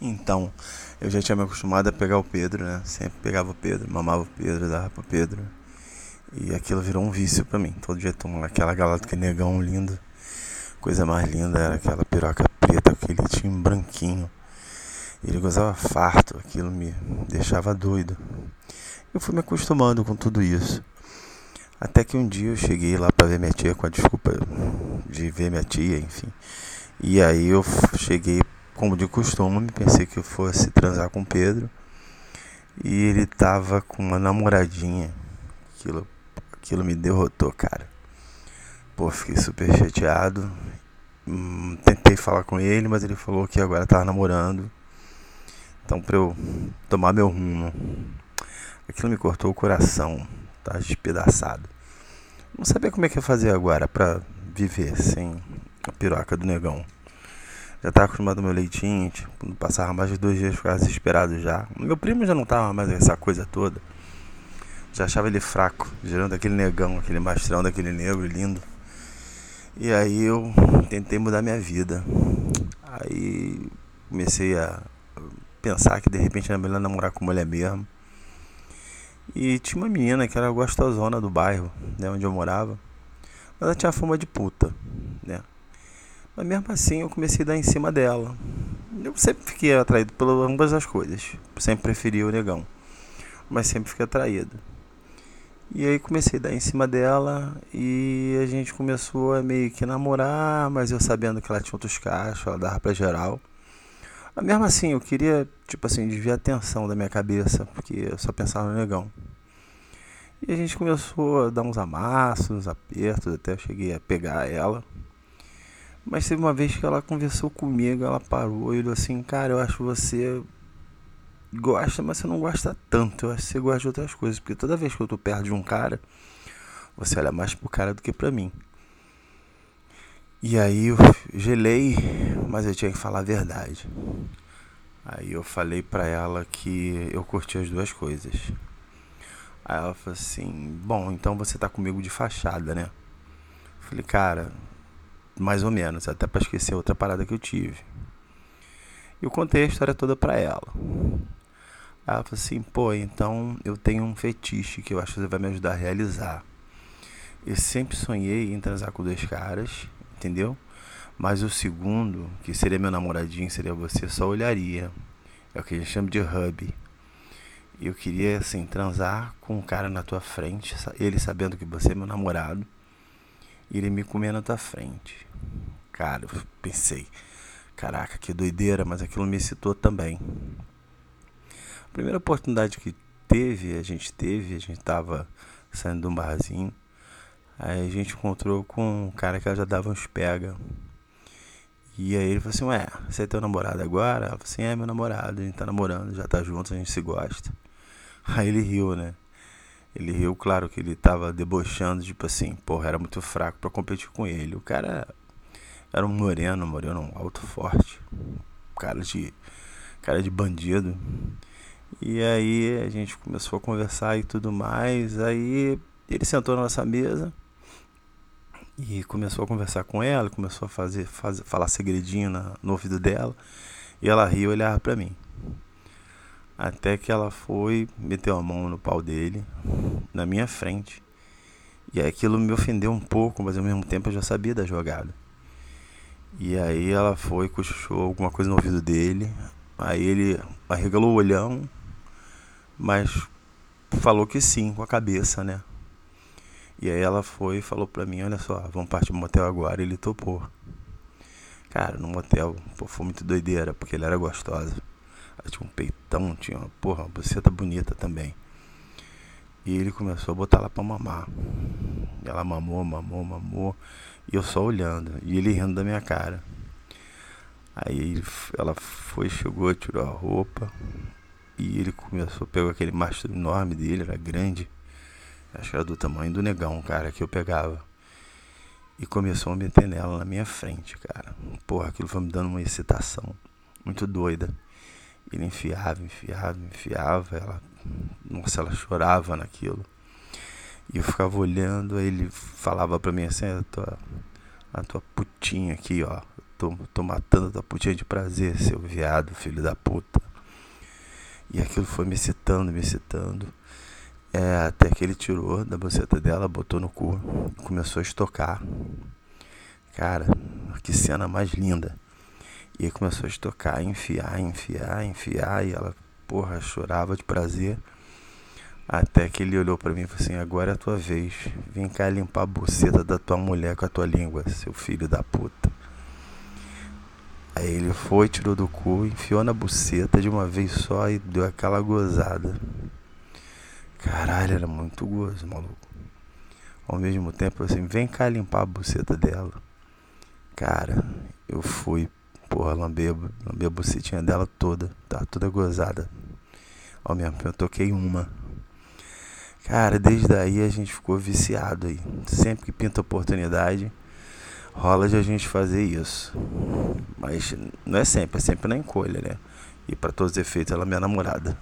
Então, eu já tinha me acostumado a pegar o Pedro, né? Sempre pegava o Pedro, mamava o Pedro, dava pro Pedro. E aquilo virou um vício pra mim. Todo dia tomava aquela galáctica negão lindo. Coisa mais linda era aquela piroca preta, aquele tinha branquinho. Ele gozava farto, aquilo me deixava doido. Eu fui me acostumando com tudo isso. Até que um dia eu cheguei lá para ver minha tia, com a desculpa de ver minha tia, enfim. E aí eu cheguei como de costume, pensei que eu fosse transar com Pedro. E ele tava com uma namoradinha. Aquilo, aquilo me derrotou, cara. Pô, fiquei super chateado. Hum, tentei falar com ele, mas ele falou que agora tava namorando. Então pra eu tomar meu rumo. Aquilo me cortou o coração. Tá despedaçado. Não sabia como é que ia fazer agora pra viver sem a piroca do negão. Já tava acostumado ao meu leitinho, tipo, passava mais de dois dias ficava desesperado já. Meu primo já não tava mais essa coisa toda. Já achava ele fraco, gerando aquele negão, aquele mastrão daquele negro lindo. E aí eu tentei mudar minha vida. Aí comecei a pensar que de repente era melhor namorar com mulher mesmo. E tinha uma menina que era gostosona do bairro, né, onde eu morava. Mas ela tinha fama de puta, né? Mas mesmo assim eu comecei a dar em cima dela. Eu sempre fiquei atraído por ambas as coisas. Sempre preferi o negão. Mas sempre fiquei atraído. E aí comecei a dar em cima dela e a gente começou a meio que namorar, mas eu sabendo que ela tinha outros cachos, ela dava pra geral. Mas mesmo assim, eu queria, tipo assim, desviar a atenção da minha cabeça, porque eu só pensava no negão. E a gente começou a dar uns amassos, uns apertos, até eu cheguei a pegar ela. Mas teve uma vez que ela conversou comigo, ela parou e olhou assim, cara, eu acho que você gosta, mas você não gosta tanto. Eu acho que você gosta de outras coisas. Porque toda vez que eu tô perto de um cara, você olha mais pro cara do que pra mim. E aí eu gelei, mas eu tinha que falar a verdade. Aí eu falei pra ela que eu curti as duas coisas. Aí ela falou assim: Bom, então você tá comigo de fachada, né? falei, cara, mais ou menos, até para esquecer outra parada que eu tive. E eu contei a história toda para ela. Ela falou assim: pô, então eu tenho um fetiche que eu acho que você vai me ajudar a realizar. Eu sempre sonhei em transar com dois caras, entendeu? Mas o segundo, que seria meu namoradinho, seria você, só olharia. É o que a gente chama de hub. Eu queria, assim, transar com um cara na tua frente, ele sabendo que você é meu namorado, e ele me comer na tua frente. Cara, eu pensei, caraca, que doideira, mas aquilo me excitou também. A primeira oportunidade que teve, a gente teve, a gente tava saindo de um barzinho. Aí a gente encontrou com um cara que já dava uns pega. E aí ele falou assim, ué, você é teu namorado agora? Ela falou assim, é meu namorado, a gente tá namorando, já tá junto, a gente se gosta. Aí ele riu, né? Ele riu, claro que ele tava debochando, tipo assim, porra, era muito fraco para competir com ele. O cara era um moreno, moreno alto, forte, cara de cara de bandido. E aí a gente começou a conversar e tudo mais. Aí ele sentou na nossa mesa e começou a conversar com ela, começou a fazer, fazer falar segredinho na, no ouvido dela. E ela riu e olhava para mim. Até que ela foi, meteu a mão no pau dele, na minha frente. E aquilo me ofendeu um pouco, mas ao mesmo tempo eu já sabia da jogada. E aí ela foi, cochichou alguma coisa no ouvido dele. Aí ele arregalou o olhão, mas falou que sim, com a cabeça, né? E aí ela foi e falou pra mim, olha só, vamos partir pro motel agora. E ele topou. Cara, no motel, pô, foi muito doideira, porque ele era gostosa. Ela tinha um peitão, tinha uma, porra, uma buceta bonita também. E ele começou a botar ela pra mamar. Ela mamou, mamou, mamou. E eu só olhando. E ele rindo da minha cara. Aí ela foi, chegou, tirou a roupa. E ele começou, pegou aquele mastro enorme dele, era grande. Acho que era do tamanho do negão, cara, que eu pegava. E começou a meter nela na minha frente, cara. Porra, aquilo foi me dando uma excitação muito doida. Ele enfiava, enfiava, enfiava. Ela, nossa, ela chorava naquilo. E eu ficava olhando, aí ele falava pra mim assim, a tua, a tua putinha aqui, ó. tô, tô matando tua putinha de prazer, seu viado, filho da puta. E aquilo foi me excitando, me excitando. É, até que ele tirou da boceta dela, botou no cu, começou a estocar. Cara, que cena mais linda. E aí começou a estocar, enfiar, enfiar, enfiar, e ela, porra, chorava de prazer. Até que ele olhou para mim e falou assim: Agora é a tua vez. Vem cá limpar a buceta da tua mulher com a tua língua, seu filho da puta. Aí ele foi, tirou do cu, enfiou na buceta de uma vez só e deu aquela gozada. Caralho, era muito gozo, maluco. Ao mesmo tempo, assim, vem cá limpar a buceta dela. Cara, eu fui, porra, lamber, lamber a bucetinha dela toda, tá toda gozada. Ao mesmo eu toquei uma. Cara, desde aí a gente ficou viciado aí. Sempre que pinta oportunidade, rola de a gente fazer isso. Mas não é sempre, é sempre na encolha, né? E para todos os efeitos, ela é minha namorada.